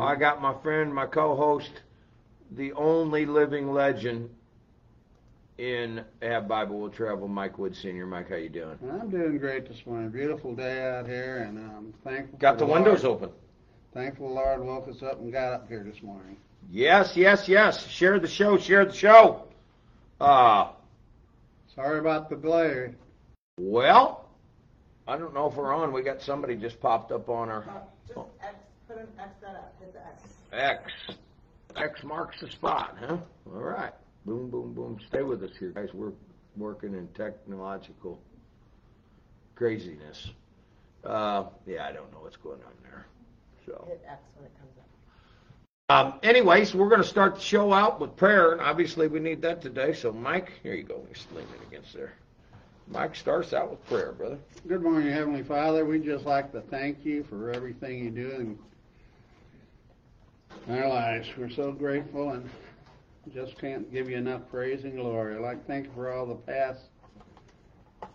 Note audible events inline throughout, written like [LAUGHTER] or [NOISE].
I got my friend, my co-host, the only living legend in Have Bible Will Travel, Mike Wood Senior. Mike, how you doing? I'm doing great this morning. Beautiful day out here, and I'm thankful. Got for the windows Lord. open. Thankful the Lord woke us up and got up here this morning. Yes, yes, yes. Share the show. Share the show. Uh, Sorry about the delay. well, I don't know if we're on. We got somebody just popped up on our Just X, put an X that up, hit the X. X. X marks the spot, huh? All right. Boom, boom, boom. Stay with us here, guys. We're working in technological craziness. Uh, yeah, I don't know what's going on there. So, Hit X when it comes up. um, anyways, we're going to start the show out with prayer, and obviously we need that today. So, Mike, here you go. He's leaning against there. Mike starts out with prayer, brother. Good morning, Heavenly Father. We'd just like to thank you for everything you do in our lives. We're so grateful and just can't give you enough praise and glory. I'd like to thank you for all the past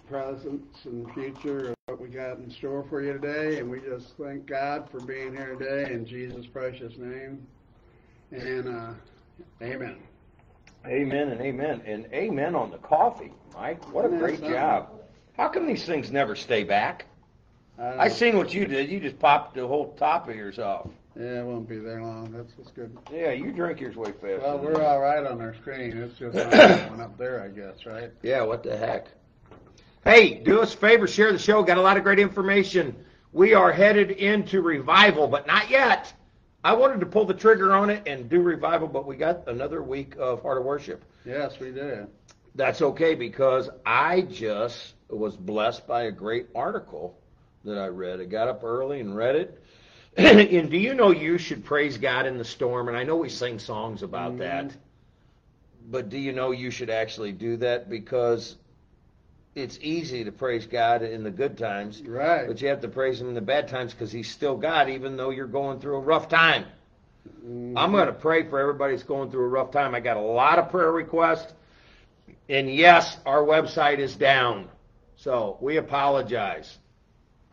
presents and future of what we got in store for you today. And we just thank God for being here today in Jesus' precious name. And uh, amen. Amen and amen. And amen on the coffee, Mike. What a great son. job. How come these things never stay back? don't I seen what you did. You just popped the whole top of yours off. Yeah, it won't be there long. That's, that's good. Yeah, you drink yours way faster. Well, we're all right on our screen. It's just not that one up there, I guess, right? Yeah, what the heck? Hey, do us a favor, share the show. Got a lot of great information. We are headed into revival, but not yet. I wanted to pull the trigger on it and do revival, but we got another week of Heart of Worship. Yes, we did. That's okay because I just was blessed by a great article that I read. I got up early and read it. [CLEARS THROAT] and do you know you should praise God in the storm? And I know we sing songs about Mhm. that. But do you know you should actually do that because it's easy to praise God in the good times, Right. but you have to praise him in the bad times because he's still God even though you're going through a rough time. Mhm. I'm going to pray for everybody that's going through a rough time. I got a lot of prayer requests. And yes, our website is down. So we apologize.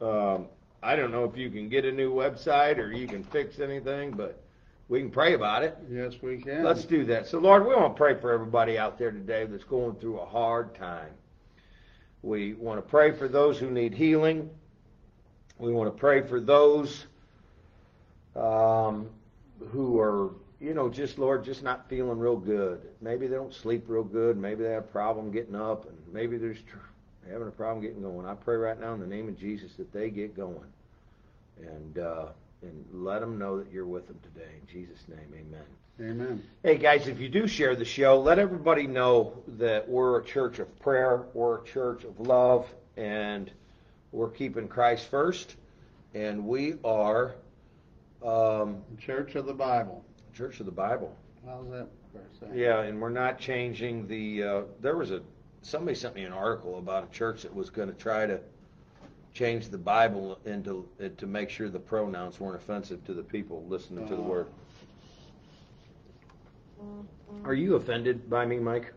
Um, I don't know if you can get a new website or you can fix anything, but we can pray about it. Yes, we can. Let's do that. So, Lord, we want to pray for everybody out there today that's going through a hard time. We want to pray for those who need healing. We want to pray for those um, who are, you know, just, Lord, just not feeling real good. Maybe they don't sleep real good. Maybe they have a problem getting up, and maybe there's tr- having a problem getting going. I pray right now in the name of Jesus that they get going. And, uh, and let them know that you're with them today. In Jesus' name, amen. Amen. Hey guys, if you do share the show, let everybody know that we're a church of prayer, we're a church of love, and we're keeping Christ first, and we are um, Church of the Bible. Church of the Bible. How's that? Yeah, and we're not changing the. Uh, there was a somebody sent me an article about a church that was going to try to change the Bible into to make sure the pronouns weren't offensive to the people listening to the word. Mm-hmm. Are you offended by me, Mike?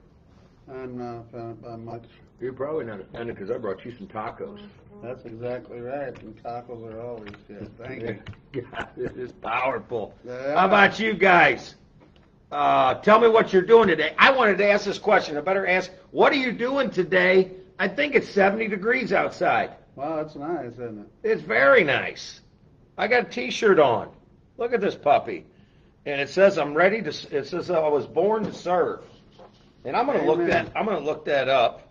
I'm not offended by much. You're probably not offended because I brought you some tacos. Mm-hmm. That's exactly right. And tacos are always good. Thank you. [LAUGHS] God, this is powerful. Yeah. How about you guys? Uh, tell me what you're doing today. I wanted to ask this question. I better ask, what are you doing today? I think it's 70 degrees outside. Wow, that's nice, isn't it? It's very nice. I got a T-shirt on. Look at this puppy, and it says I'm ready to. It says I was born to serve, and I'm going to look that. I'm going to look that up,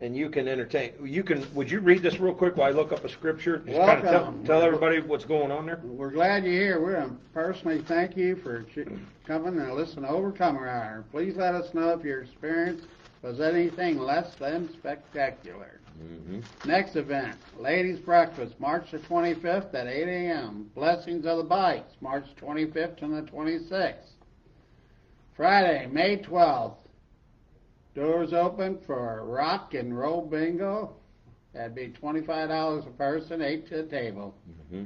and you can entertain. You can. Would you read this real quick while I look up a scripture? Just kinda tell, Welcome. tell everybody what's going on there. We're glad you're here. We um, personally thank you for coming and listening to Overcomer Hour. Please let us know if your experience was anything less than spectacular. Mm-hmm. Next event, Ladies Breakfast, March the 25th at 8 a.m. Blessings of the Bikes, March 25th and the 26th. Friday, May 12th, doors open for rock and roll bingo. That'd be $25 a person, eight to the table. Mm-hmm.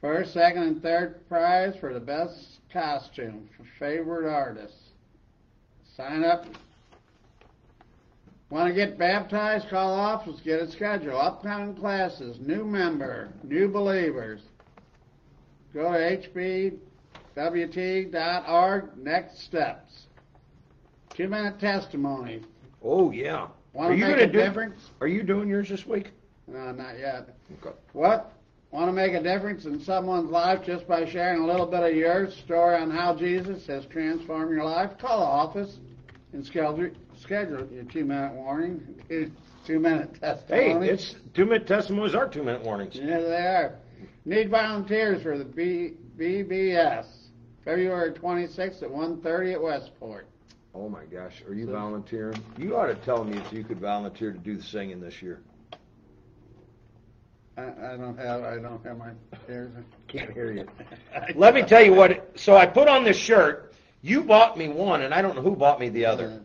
First, second, and third prize for the best costume for favorite artists. Sign up. Want to get baptized? Call office. Get a schedule. Upcoming classes. New member. New believers. Go to WT.org, next steps. Two minute testimony. Oh, yeah. Want Are to you make gonna a do- difference? Are you doing yours this week? No, not yet. Okay. What? Want to make a difference in someone's life just by sharing a little bit of your story on how Jesus has transformed your life? Call the office and schedule schedule your two minute warning, [LAUGHS] two minute Hey, testimony. it's two minute testimonies are two minute warnings. Yeah, they are. Need volunteers for the B, VBS, February 26th at 1:30 at Westport. Oh my gosh, are you volunteering? You ought to tell me if you could volunteer to do the singing this year. I, I don't have I don't have my ears. Can't hear you. [LAUGHS] Let me tell you what. So I put on this shirt. You bought me one, and I don't know who bought me the other.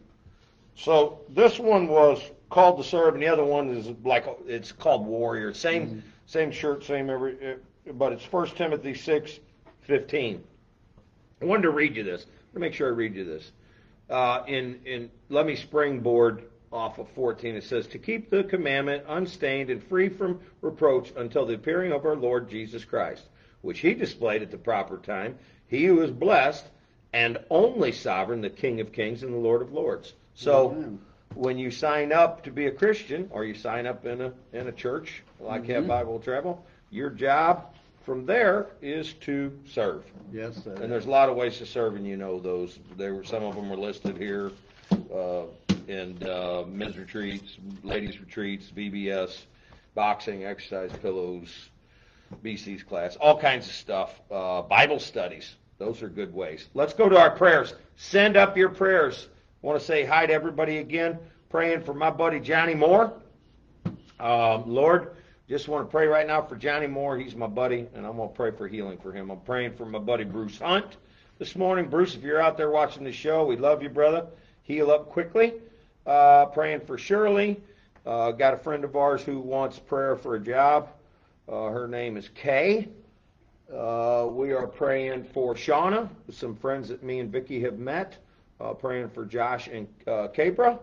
So this one was called the serve, and the other one is like it's called warrior. Same same shirt, same every, uh, but it's First Timothy six fifteen. I wanted to read you this. Let me make sure I read you this. Uh, in in let me springboard off of 14. It says to keep the commandment unstained and free from reproach until the appearing of our Lord Jesus Christ, which He displayed at the proper time. He who is blessed and only sovereign, the King of Kings and the Lord of Lords. So Amen. when you sign up to be a Christian or you sign up in a in a church like Have Mhm. Bible Travel, your job from there is to serve. Yes, sir. And there's a lot of ways to serve, and you know those. There were some of them were listed here, uh, in uh, men's retreats, ladies retreats, VBS, boxing, exercise pillows, BC's class, all kinds of stuff. Uh, Bible studies. Those are good ways. Let's go to our prayers. Send up your prayers. I want to say hi to everybody again. Praying for my buddy Johnny Moore. Um, Lord, just want to pray right now for Johnny Moore. He's my buddy, and I'm going to pray for healing for him. I'm praying for my buddy Bruce Hunt this morning. Bruce, if you're out there watching the show, we love you, brother. Heal up quickly. Uh, praying for Shirley. Uh, got a friend of ours who wants prayer for a job. Uh, her name is Kay. Uh, we are praying for Shauna, some friends that me and Vicky have met. Uh, praying for Josh and uh, Capra.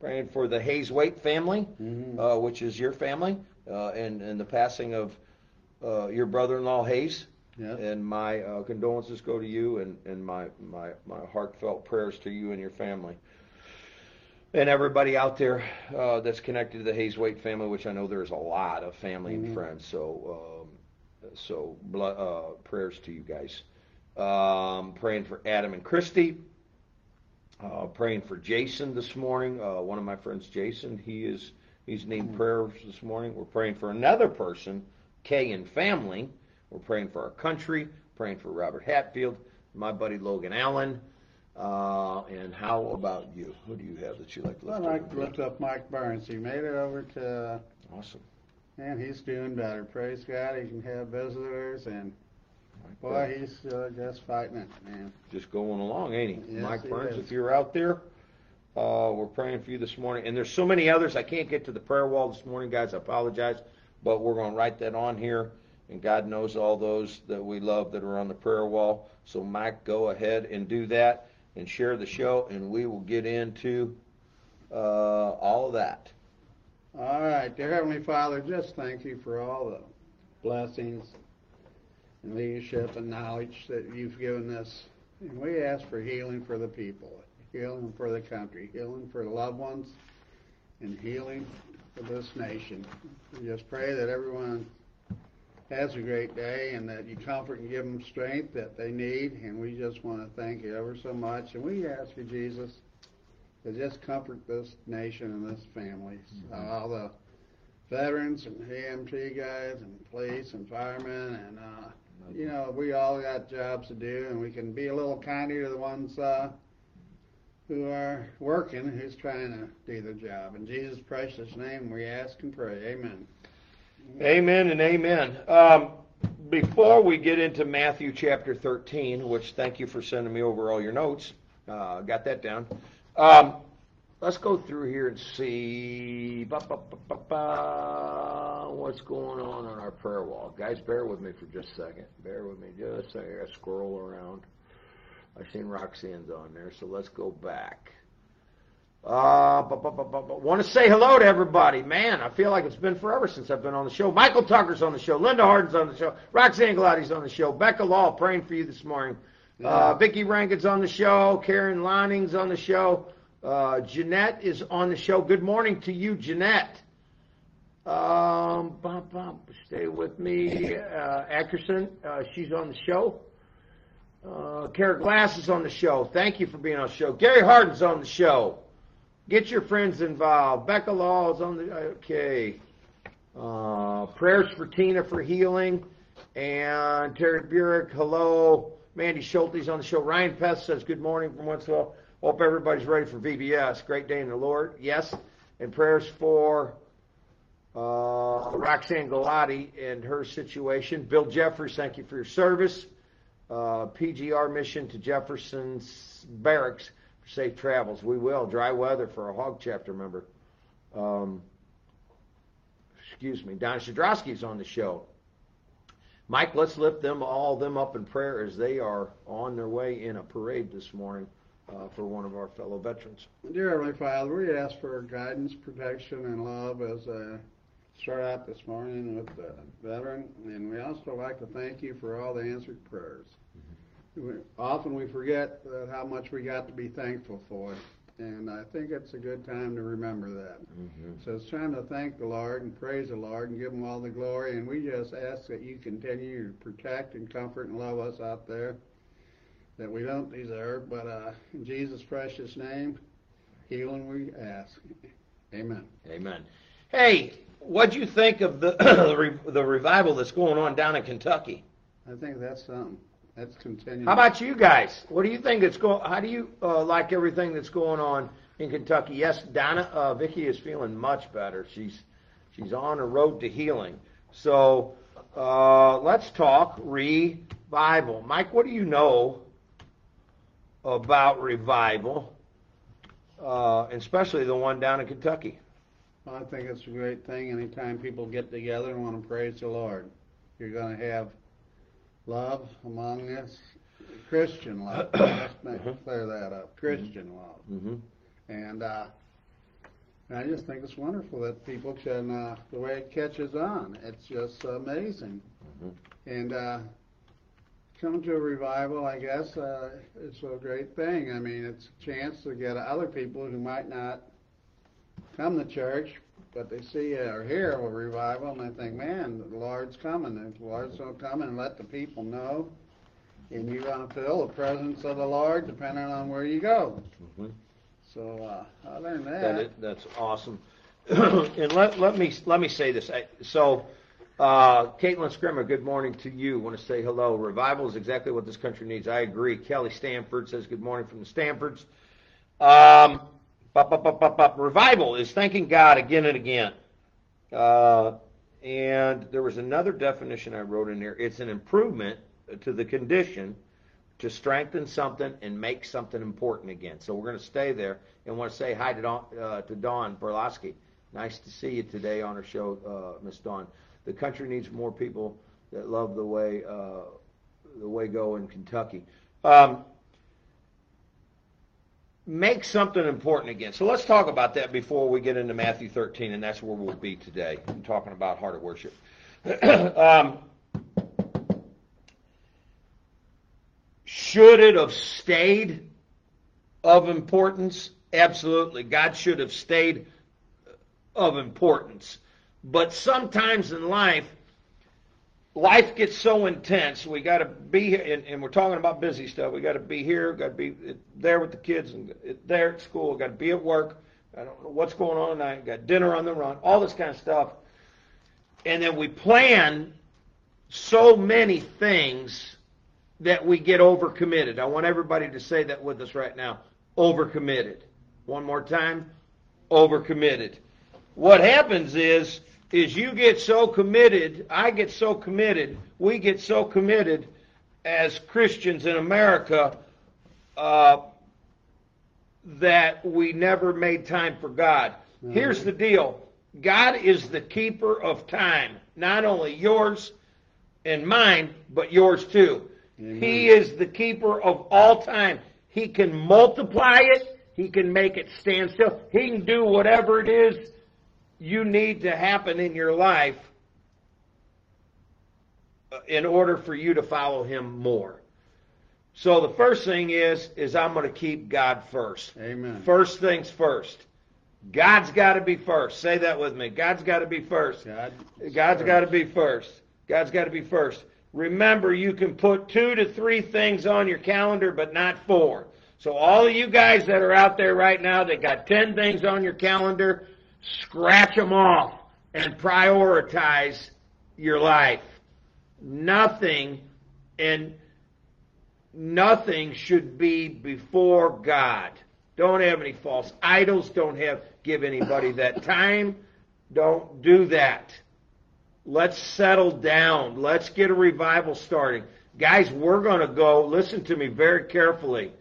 Praying for the Hayes Waite family, Mhm. uh, which is your family, uh, and, and the passing of uh, your brother-in-law Hayes. Yes. And my uh, condolences go to you, and, and my, my, my heartfelt prayers to you and your family. And everybody out there uh, that's connected to the Hayes Waite family, which I know there's a lot of family Mhm. and friends. So, um, so uh, prayers to you guys. Um, praying for Adam and Christy. Uh, praying for Jason this morning. Uh, one of my friends, Jason, he is he's needing prayers this morning. We're praying for another person, Kay and family. We're praying for our country. Praying for Robert Hatfield, my buddy Logan Allen. Uh, and how about you? Who do you have that you like to lift I'd like up? to lift up Mike Burns. He made it over to, Awesome. and he's doing better. Praise God. He can have visitors, and boy, he's uh, just fighting it, man. just going along, ain't he? Yes, Mike he Burns, is. if you're out there, uh, we're praying for you this morning. And there's so many others. I can't get to the prayer wall this morning, guys. I apologize. But we're going to write that on here. And God knows all those that we love that are on the prayer wall. So, Mike, go ahead and do that and share the show, and we will get into uh, all of that. All right, dear Heavenly Father, just thank you for all the blessings and leadership and knowledge that you've given us. And we ask for healing for the people, healing for the country, healing for the loved ones, and healing for this nation. We just pray that everyone has a great day and that you comfort and give them strength that they need. And we just want to thank you ever so much. And we ask you, Jesus, to just comfort this nation and this family. All the veterans and EMT guys and police and firemen and uh, you know we all got jobs to do and we can be a little kinder to the ones uh, who are working who's trying to do their job. In Jesus' precious name we ask and pray. Amen. Amen and amen. Um, before we get into Matthew chapter 13, which thank you for sending me over all your notes, uh, got that down. Um, let's go through here and see what's going on on our prayer wall. Guys, bear with me for just a second. Bear with me just a second. I scroll around. I've seen Roxanne's on there, so let's go back. Uh, want to say hello to everybody. Man, I feel like it's been forever since I've been on the show. Michael Tucker's on the show. Linda Harden's on the show. Roxanne Gladdy's on the show. Becca Law praying for you this morning. Uh, Vicki Rankin's on the show. Karen Lining's on the show. Uh, Jeanette is on the show. Good morning to you, Jeanette. Um, bump, bump, stay with me. Uh, Ackerson, uh, she's on the show. Uh, Kara Glass is on the show. Thank you for being on the show. Gary Harden's on the show. Get your friends involved. Becca Law is on the, okay. Uh, prayers for Tina for healing. And Terry Burek, hello. Mandy Schulte's on the show. Ryan Pest says, good morning from Wentzville. Hope everybody's ready for VBS. Great day in the Lord. Yes. And prayers for uh, Roxanne Galati and her situation. Bill Jeffers, thank you for your service. Uh, PGR mission to Jefferson's Barracks for safe travels. We will. Dry weather for a hog chapter member. Um, excuse me. Don Shadrowski is on the show. Mike, let's lift them all them up in prayer as they are on their way in a parade this morning uh, for one of our fellow veterans. Dear Heavenly Father, we ask for guidance, protection, and love as uh, start out this morning with the veteran, and we also like to thank you for all the answered prayers. Mm-hmm. We, often we forget how much we got to be thankful for, and I think it's a good time to remember that. Mm-hmm. So it's time to thank the Lord and praise the Lord and give Him all the glory, and we just ask that you continue to protect and comfort and love us out there that we don't deserve, but uh, in Jesus' precious name, healing we ask. Amen. Amen. Hey, what do you think of the [CLEARS THROAT] the revival that's going on down in Kentucky? I think that's something. That's continuing. How about you guys? What do you think it's going? How do you uh, like everything that's going on in Kentucky? Yes, Donna uh, Vicky is feeling much better. She's she's on a road to healing. So uh, let's talk revival. Mike, what do you know about revival, uh, especially the one down in Kentucky? Well, I think it's a great thing anytime people get together and want to praise the Lord. You're going to have love among us, Christian love. [CLEARS THROAT] Let's make, mm-hmm. clear that up. Christian mm-hmm. love. Mm-hmm. And uh, I just think it's wonderful that people can, uh, the way it catches on. It's just amazing. Mm-hmm. And uh, come to a revival, I guess, uh, it's a great thing. I mean, it's a chance to get other people who might not come to church, but they see or hear of a revival and they think, man, the Lord's coming. The Lord's going to come and let the people know. And you're going to feel the presence of the Lord depending on where you go. Mm-hmm. So uh, I learned that. that is, that's awesome. [CLEARS THROAT] and let, let me let me say this. I, so, uh, Caitlin Scrimmer, good morning to you. Want to say hello. Revival is exactly what this country needs. I agree. Kelly Stanford says good morning from the Stanfords. Um, Revival is thanking God again and again. Uh, and there was another definition I wrote in there. It's an improvement to the condition to strengthen something and make something important again. So we're going to stay there and want to say hi to Dawn, uh, to Dawn Berlowski. Nice to see you today on our show, uh, Miss Dawn. The country needs more people that love the way uh, the way go in Kentucky. Um, make something important again. So let's talk about that before we get into Matthew 13, and that's where we'll be today. I'm talking about heart of worship. [CLEARS THROAT] um, should it have stayed of importance? Absolutely. God should have stayed of importance. But sometimes in life, life gets so intense. We got to be here, and, and, we're talking about busy stuff. We got to be here, got to be uh, there with the kids, and uh, there at school. Got to be at work. I don't know what's going on tonight. Got dinner on the run. All this kind of stuff, and then we plan so many things that we get overcommitted. I want everybody to say that with us right now. Overcommitted. One more time. Overcommitted. What happens is is you get so committed, I get so committed, we get so committed as Christians in America uh, that we never made time for God. Mm-hmm. Here's the deal God is the keeper of time, not only yours and mine, but yours too. He is the keeper of all time. He can multiply it, He can make it stand still, He can do whatever it is you need to happen in your life uh, in order for you to follow him more. So the first thing is, is I'm going to keep God first. Amen. First things first. God's got to be first. Say that with me. God's got to be first. God, God's got to be first. God's got to be first. Remember, you can put two to three things on your calendar, but not four. So all of you guys that are out there right now that got 10 things on your calendar, scratch them off and prioritize your life. Nothing and nothing should be before God. Don't have any false idols. Don't have give anybody that [LAUGHS] time. Don't do that. Let's settle down. Let's get a revival starting. Guys, we're going to go, listen to me very carefully.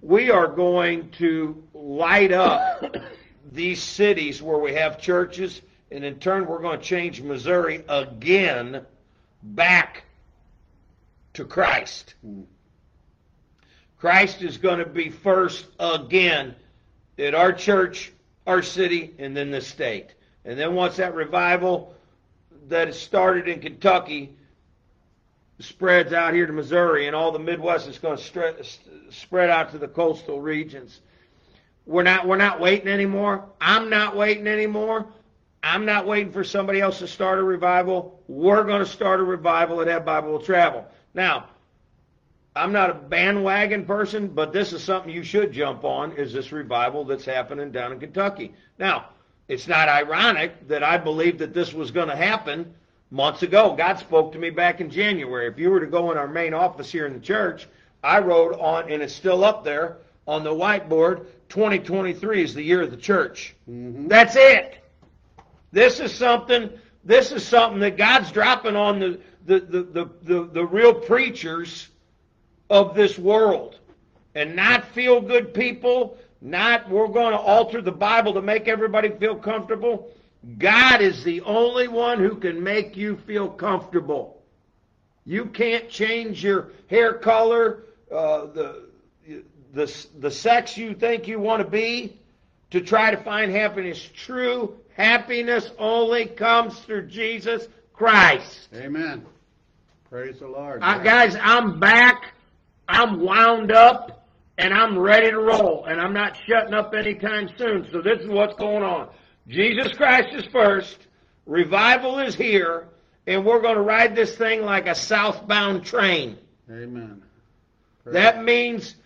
We are going to light up [COUGHS] these cities where we have churches, and in turn, we're going to change Missouri again back to Christ. Hmm. Christ is going to be first again at our church, our city, and then the state. And then once that revival that has started in Kentucky spreads out here to Missouri and all the Midwest is going to spread out to the coastal regions. We're not we're not waiting anymore. I'm not waiting anymore. I'm not waiting for somebody else to start a revival. We're going to start a revival at That Bible Will Travel. Now, I'm not a bandwagon person, but this is something you should jump on is this revival that's happening down in Kentucky. Now, it's not ironic that I believed that this was going to happen months ago. God spoke to me back in January. If you were to go in our main office here in the church, I wrote on, and it's still up there on the whiteboard, 2023 is the year of the church. Mm-hmm. That's it. This is something. This is something that God's dropping on the the, the, the, the, the real preachers of this world, and not feel good people. Not we're going to alter the Bible to make everybody feel comfortable. God is the only one who can make you feel comfortable. You can't change your hair color, uh, the, the, the sex you think you want to be to try to find happiness. True happiness only comes through Jesus Christ. Amen. Praise the Lord. Uh, guys, I'm back. I'm wound up and I'm ready to roll and I'm not shutting up anytime soon. So this is what's going on. Jesus Christ is first. Revival is here and we're going to ride this thing like a southbound train. Amen. Praise that means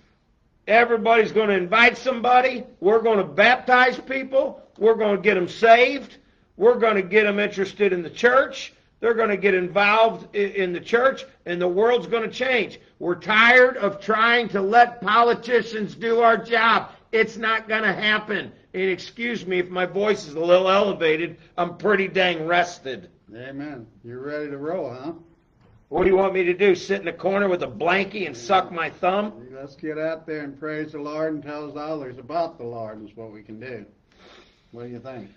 everybody's going to invite somebody. We're going to baptize people. We're going to get them saved. We're going to get them interested in the church. They're going to get involved in the church, and the world's going to change. We're tired of trying to let politicians do our job. It's not going to happen. And excuse me if my voice is a little elevated. I'm pretty dang rested. Amen. You're ready to roll, huh? What do you want me to do? Sit in the corner with a blankie and suck my thumb? Let's get out there and praise the Lord and tell others about the Lord is what we can do. What do you think?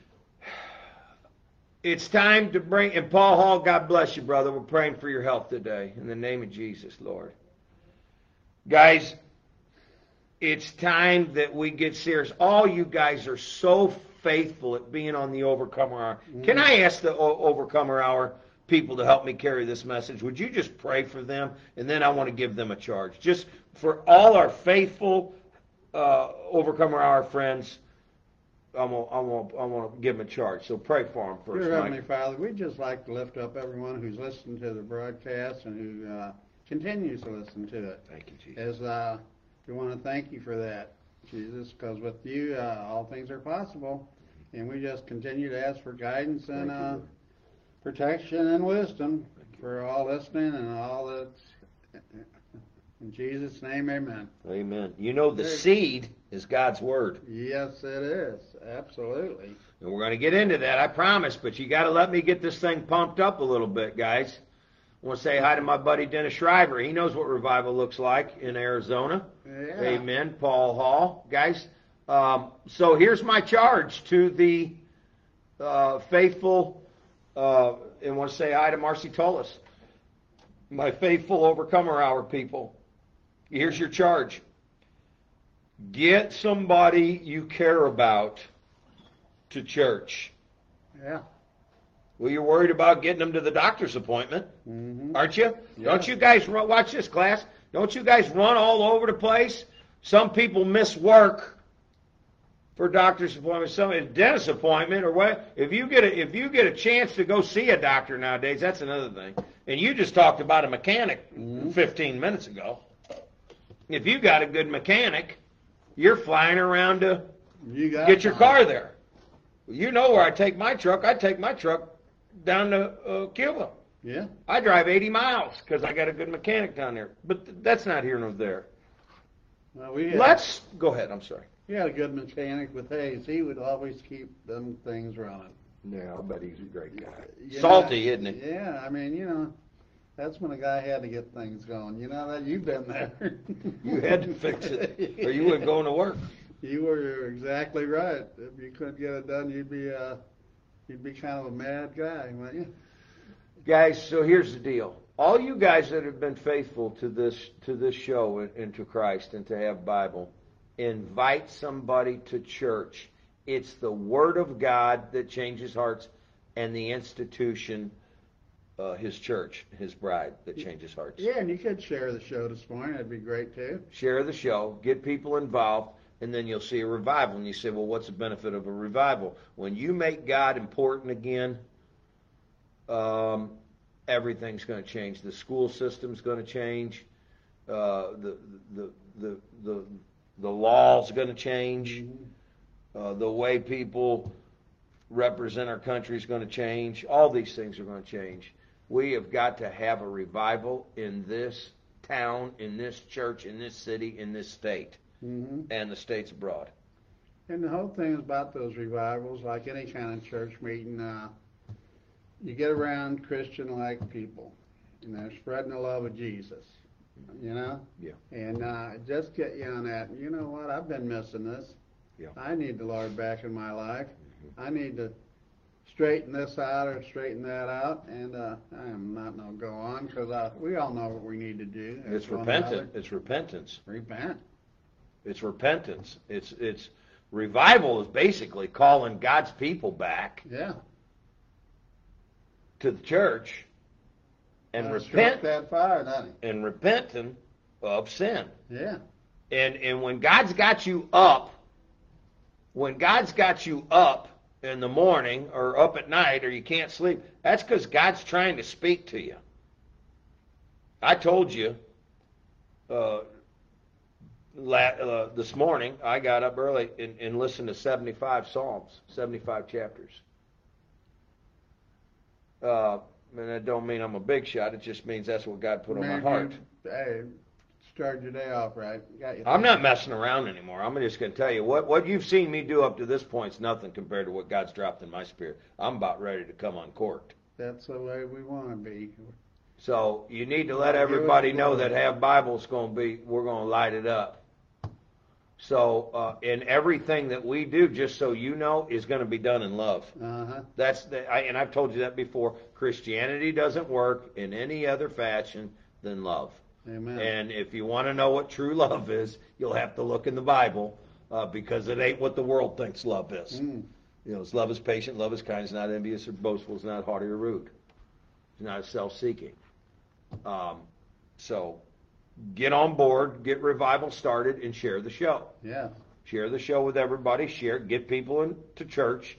It's time to bring, and Paul Hall, God bless you, brother. We're praying for your health today. In the name of Jesus, Lord. Guys, it's time that we get serious. All you guys are so faithful at being on the Overcomer Hour. Can mm. I ask the o- Overcomer Hour people to help me carry this message? Would you just pray for them? And then I want to give them a charge. Just for all our faithful uh, Overcomer Hour friends, I'm gonna, I'm gonna, I'm gonna give them a charge. So pray for them first. Dear Heavenly Father, we'd just like to lift up everyone who's listened to the broadcast and who uh, continues to listen to it. Thank you, Jesus. As uh, we want to thank you for that, Jesus, because with you uh, all things are possible, and we just continue to ask for guidance and uh, protection and wisdom for all listening and all that. in Jesus' name, amen. Amen. You know, the seed is God's word. Yes, it is. Absolutely. And we're going to get into that, I promise, but you got to let me get this thing pumped up a little bit, guys. I want to say hi to my buddy Dennis Shriver. He knows what revival looks like in Arizona. Yeah. Amen. Paul Hall. Guys, um, so here's my charge to the uh, faithful, uh, and want to say hi to Marcy Tullis, my faithful Overcomer Hour people. Here's your charge. Get somebody you care about to church. Yeah. Well, you're worried about getting them to the doctor's appointment, mm-hmm. aren't you? Yeah. Don't you guys watch this class? Don't you guys run all over the place? Some people miss work for doctor's appointment, some a dentist appointment, or what? If you get a if you get a chance to go see a doctor nowadays, that's another thing. And you just talked about a mechanic mm-hmm. 15 minutes ago. If you got a good mechanic, you're flying around to you get your car there. You know where I take my truck. I take my truck down to uh, Cuba. Yeah. I drive 80 miles because I got a good mechanic down there. But th- that's not here nor there. Well, we had, Let's go ahead. I'm sorry. We had a good mechanic with Hayes. He would always keep them things running. Yeah, I bet he's a great guy. You Salty, know, isn't he? Yeah, I mean, you know, that's when a guy had to get things going. You know that you've been there. [LAUGHS] you had to fix it, or you wouldn't go to work. [LAUGHS] You were exactly right. If you couldn't get it done, you'd be uh, you'd be kind of a mad guy, wouldn't you? Guys, so here's the deal. All you guys that have been faithful to this to this show and, to Christ and to have Bible, invite somebody to church. It's the Word of God that changes hearts, and the institution, uh, His church, His bride, that changes hearts. Yeah, and you could share the show this morning. That'd be great too. Share the show. Get people involved and then you'll see a revival. And you say, well, what's the benefit of a revival? When you make God important again, um, everything's going to change. The school system's going to change. Uh, the, the, the, the, the law's going to change. Mm-hmm. Uh, the way people represent our country is going to change. All these things are going to change. We have got to have a revival in this town, in this church, in this city, in this state, mm-hmm. and the states abroad. And the whole thing is about those revivals, like any kind of church meeting. Uh, you get around Christian-like people, and they're spreading the love of Jesus. You know. Yeah. And uh, just get you on that. You know what? I've been missing this. Yeah. I need the Lord back in my life. Mm-hmm. I need to straighten this out or straighten that out, and uh, I am not no go on because uh, we all know what we need to do. It's repentance. It's repentance. Repent. It's repentance. It's it's revival is basically calling God's people back. Yeah to the church and uh, repent that fire, and repenting of sin. Yeah. And and when God's got you up, when God's got you up in the morning or up at night or you can't sleep, that's because God's trying to speak to you. I told you uh, la- uh, this morning, I got up early and, and listened to 75 Psalms, 75 chapters. Uh, and that don't mean I'm a big shot. It just means that's what God put on my heart. You, hey, started your day off right. I'm not messing around anymore. I'm just going to tell you what what you've seen me do up to this point is nothing compared to what God's dropped in my spirit. I'm about ready to come uncorked. That's the way we want to be. So you need to let everybody know that have Bible's going to be. We're going to light it up. So, uh, in everything that we do, just so you know, is going to be done in love. Uh-huh. That's the, I, and I've told you that before. Christianity doesn't work in any other fashion than love. Amen. And if you want to know what true love is, you'll have to look in the Bible uh, because it ain't what the world thinks love is. Mm. You know, love is patient, love is kind, it's not envious or boastful, it's not haughty or rude, it's not self-seeking. Um, so get on board, get revival started, and share the show. Yeah. Share the show with everybody. Share, get people into church.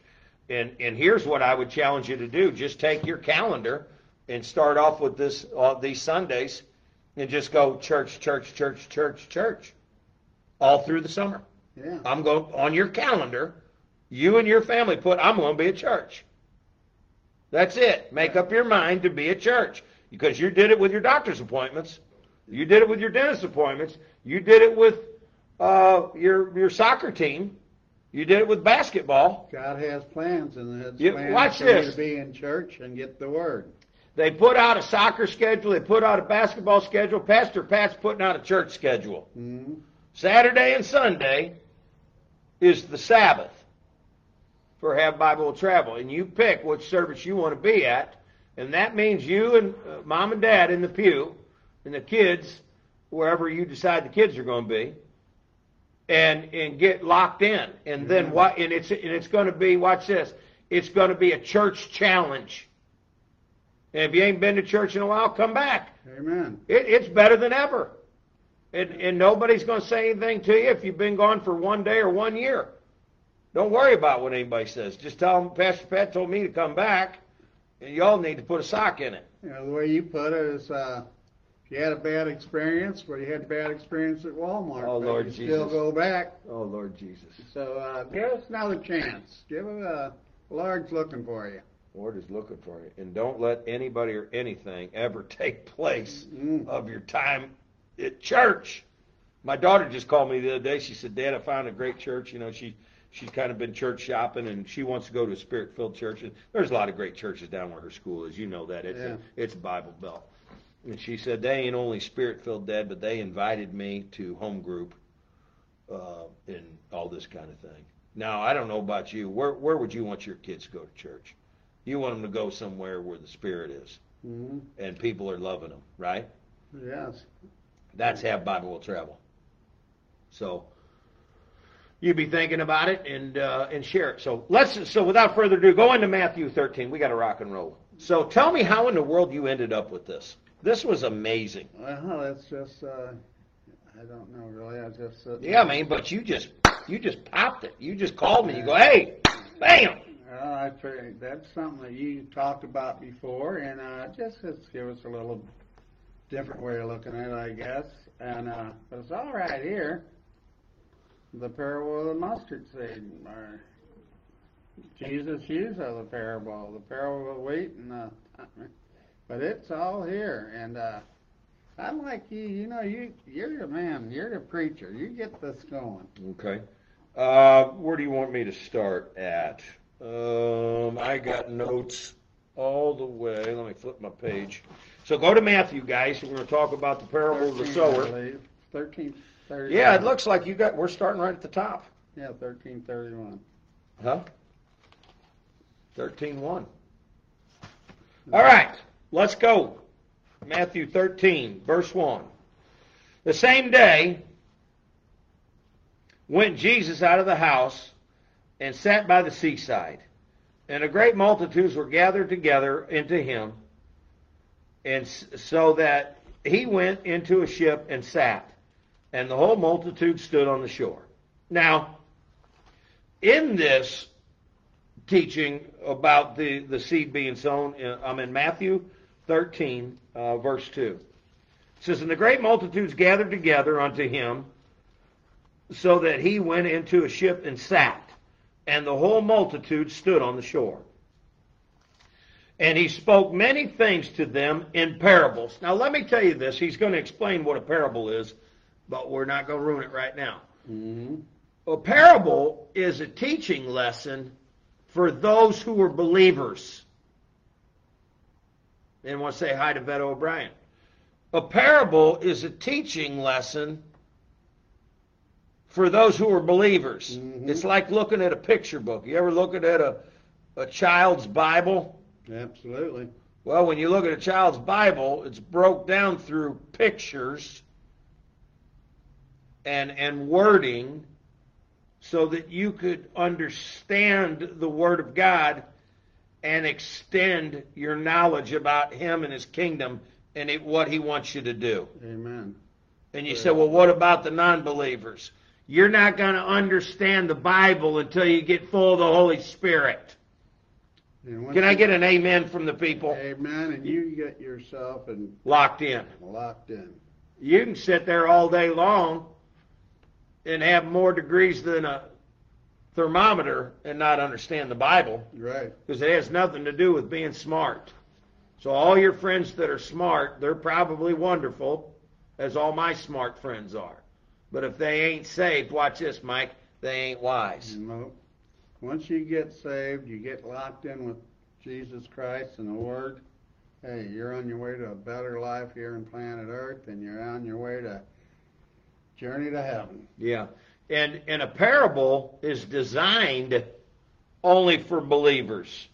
And and here's what I would challenge you to do: just take your calendar and start off with this uh, these Sundays, and just go church, church, church, church, church, all through the summer. Yeah. I'm going on your calendar. You and your family put I'm going to be at church. That's it. Make up your mind to be at church because you did it with your doctor's appointments. You did it with your dentist appointments. You did it with uh, your your soccer team. You did it with basketball. God has plans, and His you, plans watch this. to be in church and get the word. They put out a soccer schedule. They put out a basketball schedule. Pastor Pat's putting out a church schedule. Mm-hmm. Saturday and Sunday is the Sabbath for Have Bible Travel, and you pick which service you want to be at, and that means you and uh, mom and dad in the pew and the kids wherever you decide the kids are going to be and and get locked in and mm-hmm. then what and it's and it's going to be watch this it's going to be a church challenge and if you ain't been to church in a while come back amen it, it's better than ever And, and nobody's going to say anything to you if you've been gone for one day or one year. Don't worry about what anybody says. Just tell them Pastor Pat told me to come back, and y'all need to put a sock in it. You know, the way you put it is, uh, if you had a bad experience, well, you had a bad experience at Walmart. Oh, Lord you Jesus. still go back. Oh, Lord Jesus. So uh, give us another chance. Give it a Lord's looking for you. Lord is looking for you. And don't let anybody or anything ever [LAUGHS] take place Mm. of your time at church. My daughter just called me the other day. She said, Dad, I found a great church. You know, she she's kind of been church shopping and she wants to go to a spirit filled church. And there's a lot of great churches down where her school is. You know that. It's Yeah. a, it's Bible belt. And she said they ain't only spirit filled dead, but they invited me to home group uh, and all this kind of thing. Now I don't know about you. Where where would you want your kids to go to church? You want them to go somewhere where the spirit is hmm and people are loving them, right? Yes. That's how Bible will travel. So you be thinking about it and uh, and share it. So let's so without further ado, go into Matthew 13. We got to rock and roll. So tell me how in the world you ended up with this. This was amazing. Well, it's just, uh, I don't know really. I just. Uh, Yeah, I mean, but you just you just popped it. You just called me. You go, hey, bam. Well, I figured that's something that you talked about before, and uh, just just give us a little different way of looking at it, I guess. And uh, but it's all right here. The parable of the mustard seed, or Jesus' use of the parable, the parable of the wheat, and the. But it's all here, and uh, I like you. You know, you you're the man. You're the preacher. You get this going. Okay. Uh, where do you want me to start at? Um, I got notes all the way. Let me flip my page. So go to Matthew, guys. We're going to talk about the parable of the sower. Thirteen thirty. Yeah, it looks like you got. We're starting right at the top. Yeah, thirteen thirty-one. Huh? Thirteen one. All right, let's go. Matthew thirteen, verse one. The same day went Jesus out of the house and sat by the seaside, and a great multitudes were gathered together into him, and so that he went into a ship and sat, and the whole multitude stood on the shore. Now, in this teaching about the, the seed being sown, I'm um, in Matthew 13, uh, verse 2. It says, And the great multitudes gathered together unto him, so that he went into a ship and sat, and the whole multitude stood on the shore. And he spoke many things to them in parables. Now, let me tell you this. He's going to explain what a parable is, but we're not going to ruin it right now. Mm-hmm. A parable is a teaching lesson for those who are believers. And want to say hi to Beto O'Brien. A parable is a teaching lesson for those who are believers. Mhm. It's like looking at a picture book. You ever looking at a, a child's Bible? Absolutely. Well, when you look at a child's Bible, it's broke down through pictures and and wording so that you could understand the Word of God and extend your knowledge about Him and His kingdom and it, what He wants you to do. Amen. And you say, well, what about the non-believers? You're not going to understand the Bible until you get full of the Holy Spirit. Can I get an amen from the people? Amen. And you get yourself and Locked in. locked in. You can sit there all day long and have more degrees than a thermometer and not understand the Bible Right. because it has nothing to do with being smart. So all your friends that are smart, they're probably wonderful, as all my smart friends are. But if they ain't saved, watch this, Mike, they ain't wise. No. Once you get saved, you get locked in with Jesus Christ and the Word. Hey, you're on your way to a better life here on planet Earth, and you're on your way to journey to heaven. Yeah. And and a parable is designed only for believers.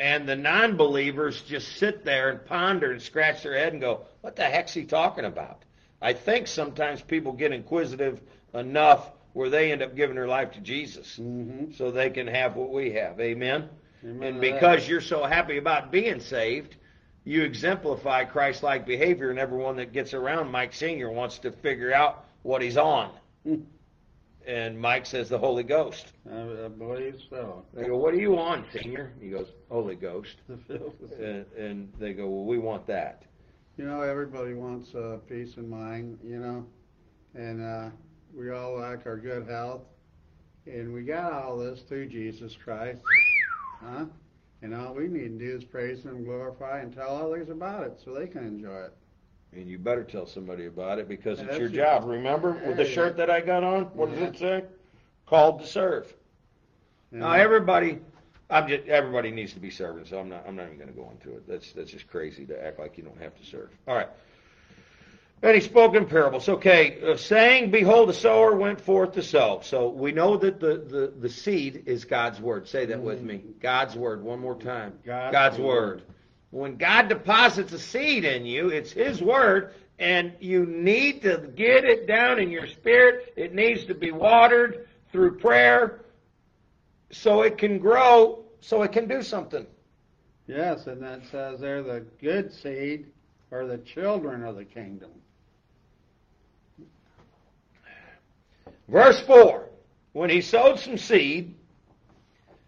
And the non believers just sit there and ponder and scratch their head and go, What the heck's he talking about? I think sometimes people get inquisitive enough where they end up giving their life to Jesus Mm-hmm. so they can have what we have. Amen? Amen And to that. because you're so happy about being saved, you exemplify Christ-like behavior, and everyone that gets around Mike Senior wants to figure out what he's on. And Mike says the Holy Ghost. I, I believe so. They go, "What do you want, Senior?" He goes, "Holy Ghost." and, and they go, "Well, we want that." You know, everybody wants uh, peace of mind. You know, and uh, we all like our good health, and we got all this through Jesus Christ, huh? And all we need to do is praise Him, glorify, and tell others about it so they can enjoy it. And you better tell somebody about it because it's your job. Remember with the shirt that I got on? What does it say? Called to serve. Now everybody, I'm just everybody needs to be serving, so I'm not I'm not even going to go into it. That's that's just crazy to act like you don't have to serve. All right. And he spoke in parables. Okay, uh, saying, "Behold, the sower went forth to sow." So we know that the the the seed is God's word. Say that with me. God's word. One more time. God's word. When God deposits a seed in you, it's His word, and you need to get it down in your spirit. It needs to be watered through prayer so it can grow, so it can do something. Yes, and that says they're the good seed or the children of the kingdom. Verse 4 When he sowed some seed,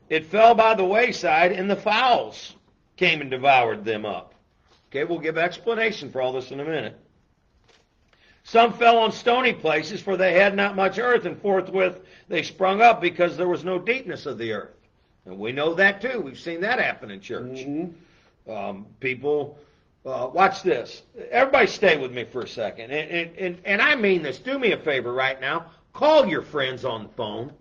it fell by the wayside, and the fowls came and devoured them up. Okay, we'll give explanation for all this in a minute. Some fell on stony places, for they had not much earth, and forthwith they sprung up because there was no deepness of the earth. And we know that too. We've seen that happen in church. Mm-hmm. Um, people, uh, watch this. Everybody stay with me for a second. And, and, and, and I mean this. Do me a favor right now. Call your friends on the phone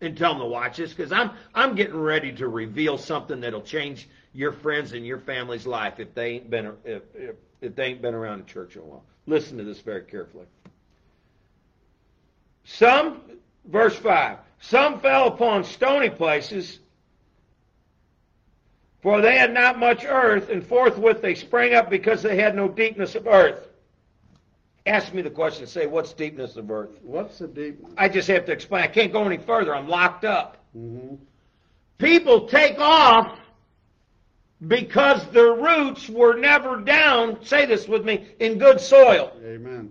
and tell them to watch this because I'm, I'm getting ready to reveal something that'll change your friends and your family's life if they ain't been, if, if, if they ain't been around the church in a while. Listen to this very carefully. Some, verse 5, some fell upon stony places for they had not much earth, and forthwith they sprang up because they had no deepness of earth. Ask me the question, say, what's deepness of earth? What's the deepness? I just have to explain. I can't go any further. I'm locked up. Mm-hmm. People take off because their roots were never down, say this with me, in good soil. Amen.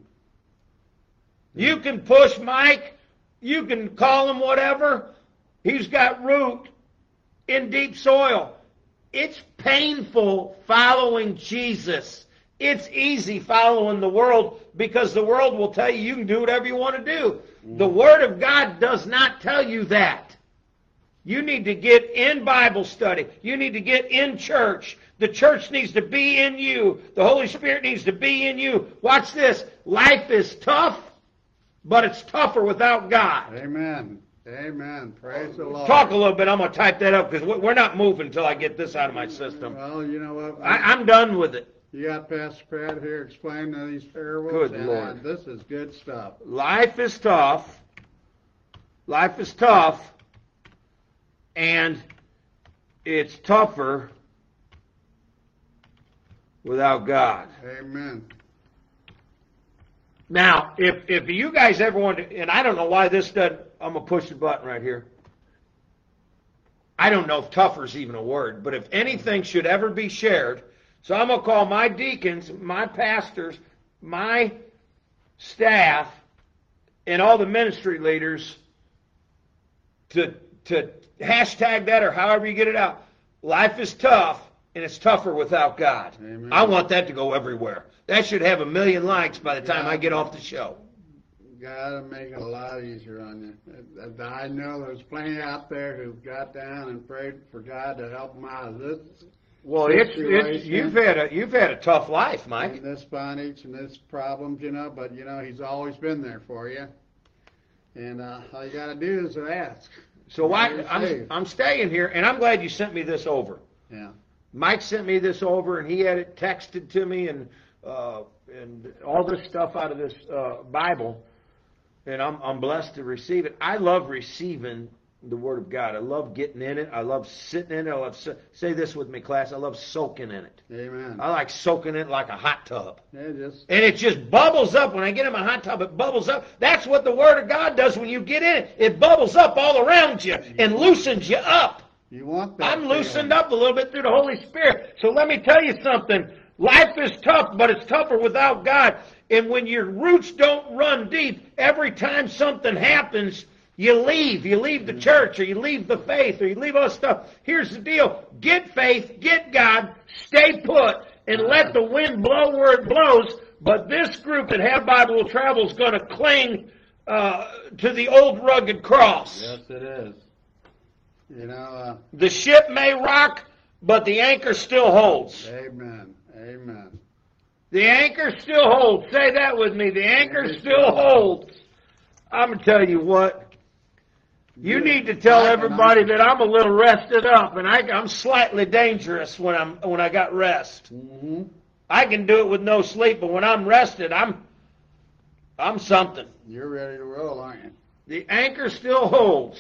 You can push Mike, you can call him whatever. He's got root in deep soil. It's painful following Jesus. It's easy following the world because the world will tell you you can do whatever you want to do. The mm. Word of God does not tell you that. You need to get in Bible study. You need to get in church. The church needs to be in you. The Holy Spirit needs to be in you. Watch this. Life is tough, but it's tougher without God. Amen. Amen. Praise the Lord. Talk a little bit. I'm going to type that up because we're not moving until I get this out of my system. Well, you know what? I, I'm done with it. you got Pastor Pat here explaining these parables. Good and, Lord. Uh, this is good stuff. Life is tough. Life is tough. And it's tougher without God. Amen. Now, if if you guys ever want to, and I don't know why this doesn't, I'm gonna push the button right here. I don't know if tougher is even a word, but if anything should ever be shared, so I'm gonna call my deacons, my pastors, my staff, and all the ministry leaders to to hashtag that or however you get it out. Life is tough, and it's tougher without God. Amen. I want that to go everywhere. That should have a million likes by the time I get off the show. Gotta make it a lot easier on you. I know there's plenty out there who've got down and prayed for God to help them out of this Well, it's, it's you've had a you've had a tough life, Mike. and this bondage and this problems, you know. But you know, He's always been there for you. And uh, all you gotta do is ask. So why I'm. I'm staying here, and I'm glad you sent me this over. Yeah. Mike sent me this over, and he had it texted to me, and uh, and all this stuff out of this uh, Bible, and I'm I'm blessed to receive it. I love receiving the Word of God. I love getting in it. I love sitting in it. I love so- say this with me, class. I love soaking in it. Amen. I like soaking it like a hot tub. Yeah, just And it just bubbles up. When I get in my hot tub, it bubbles up. That's what the Word of God does when you get in it. It bubbles up all around you and loosens you up. you want that. I'm feeling. loosened up a little bit through the Holy Spirit. So let me tell you something. Life is tough, but it's tougher without God. And when your roots don't run deep, every time something happens, you leave. You leave the church, or you leave the faith, or you leave all stuff. Here's the deal get faith, get God, stay put, and let the wind blow where it blows. But this group that Have Bible Travel is going to cling uh, to the old rugged cross. Yes, it is. You know. Uh, the ship may rock, but the anchor still holds. Amen. Amen. The anchor still holds. Say that with me. The anchor still holds. I'm gonna tell you what. You need to tell everybody that I'm a little rested up, and I, am slightly dangerous when I'm when I got rest. Mm-hmm. I can do it with no sleep, but when I'm rested, I'm I'm something. You're ready to roll, aren't you? The anchor still holds.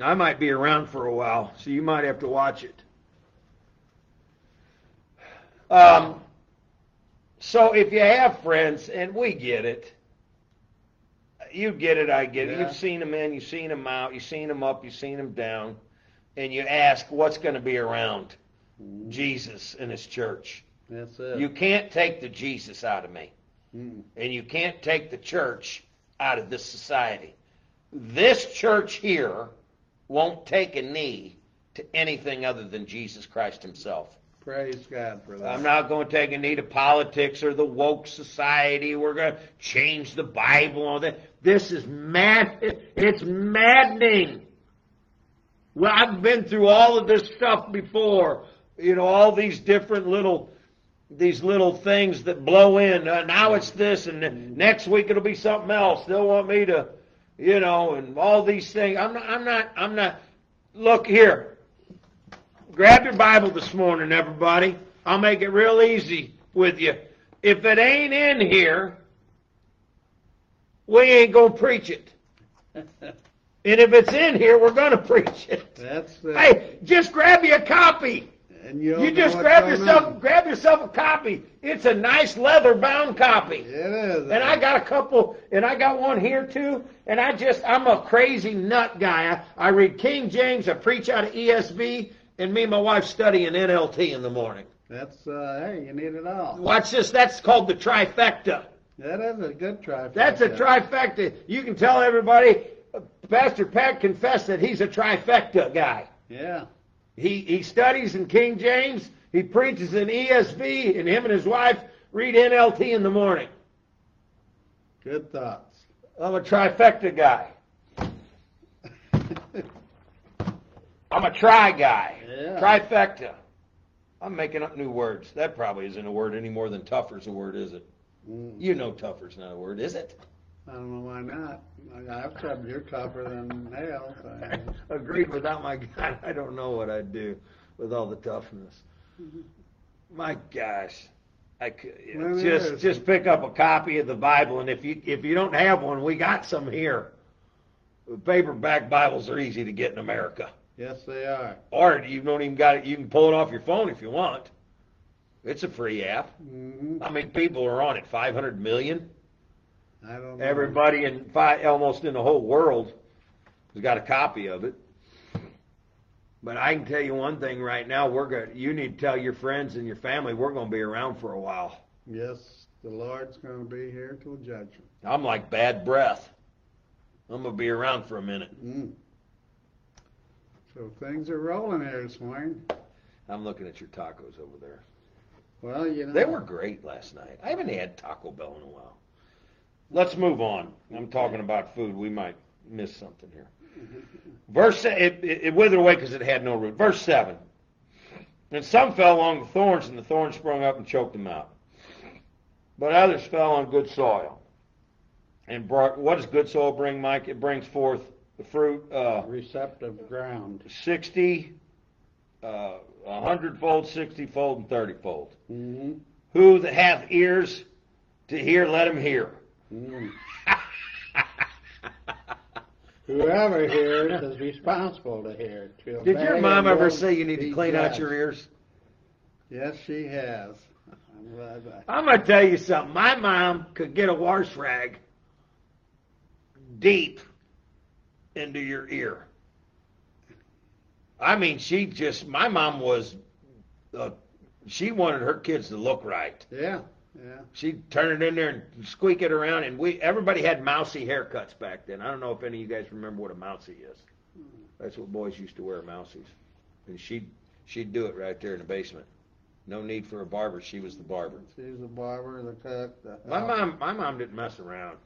I might be around for a while, so you might have to watch it. Um, so if you have friends, and we get it, you get it, I get it. Yeah. You've seen them in, you've seen them out, you've seen them up, you've seen them down, and you ask what's going to be around Mm-hmm. Jesus and His church. That's it. You can't take the Jesus out of me, Mm-mm. and you can't take the church out of this society. This church here won't take a knee to anything other than Jesus Christ Himself. Praise God for that. I'm not going to take a knee to politics or the woke society. We're going to change the Bible all that. This is mad. It's maddening. Well, I've been through all of this stuff before. You know, all these different little, these little things that blow in. Uh, now it's this, and next week it'll be something else. They'll want me to, you know, and all these things. I'm not. I'm not. I'm not. Look here. Grab your Bible this morning, everybody. I'll make it real easy with you. If it ain't in here, we ain't gonna preach it. [LAUGHS] And if it's in here, we're gonna preach it. That's the. Hey, just grab you a copy. and you, You just grab yourself on. grab yourself a copy. It's a nice leather bound copy. It is. And I got a couple, and I got one here too. And I just, I'm a crazy nut guy. I, I read King James, I preach out of ESV, and me and my wife study in NLT in the morning. That's uh. Hey, you need it all. Watch this. That's called the trifecta. That is a good trifecta. That's a trifecta. You can tell everybody. Pastor Pat confessed that he's a trifecta guy. Yeah. He he studies in King James. He preaches in ESV, and him and his wife read NLT in the morning. Good thoughts. I'm a trifecta guy. I'm a try guy. Yeah. Trifecta. I'm making up new words. That probably isn't a word any more than tougher's a word, is it? Mm, You know tougher's not a word, is it? I don't know why not. I've said you're tougher than hell. [LAUGHS] Agreed. Without my God, I don't know what I'd do with all the toughness. My gosh, I could Well, just is. just pick up a copy of the Bible, and if you if you don't have one, we got some here. Paperback Bibles are easy to get in America, Yes, they are. or you don't even got it. You can pull it off your phone if you want. It's a free app. hmm How many people are on it? Five hundred million. I don't know. Everybody in fi almost in the whole world has got a copy of it. But I can tell you one thing right now: we're going. You need to tell your friends and your family we're going to be around for a while. Yes, the Lord's going to be here till judgment. I'm like bad breath. I'm going to be around for a minute. Mm. So things are rolling here this morning. I'm looking at your tacos over there. Well, you know. They were great last night. I haven't had Taco Bell in a while. Let's move on. I'm talking about food. We might miss something here. [LAUGHS] Verse it, it, it withered away because it had no root. Verse seven. And some fell along the thorns, and the thorns sprung up and choked them out. But others fell on good soil, and brought. What does good soil bring, Mike? It brings forth the fruit. Uh, receptive ground. 60, uh, a hundredfold, sixty-fold, and thirty-fold. hmm Who that hath ears to hear, let him hear. Mm. Whoever hears is responsible to hear. To Did your mom ever say you need to be clean out your ears? Yes, she has. I'm glad I- I'm gonna tell you something. My mom could get a wash rag deep into your ear. I mean, she just. My mom was uh, she wanted her kids to look right. Yeah, yeah. She'd turn it in there and squeak it around, and we everybody had mousy haircuts back then. I don't know if any of you guys remember what a mousy is. That's what boys used to wear, mousies. And she'd she'd do it right there in the basement. No need for a barber. She was the barber. She was the barber, the cook. The, My mom, my mom didn't mess around.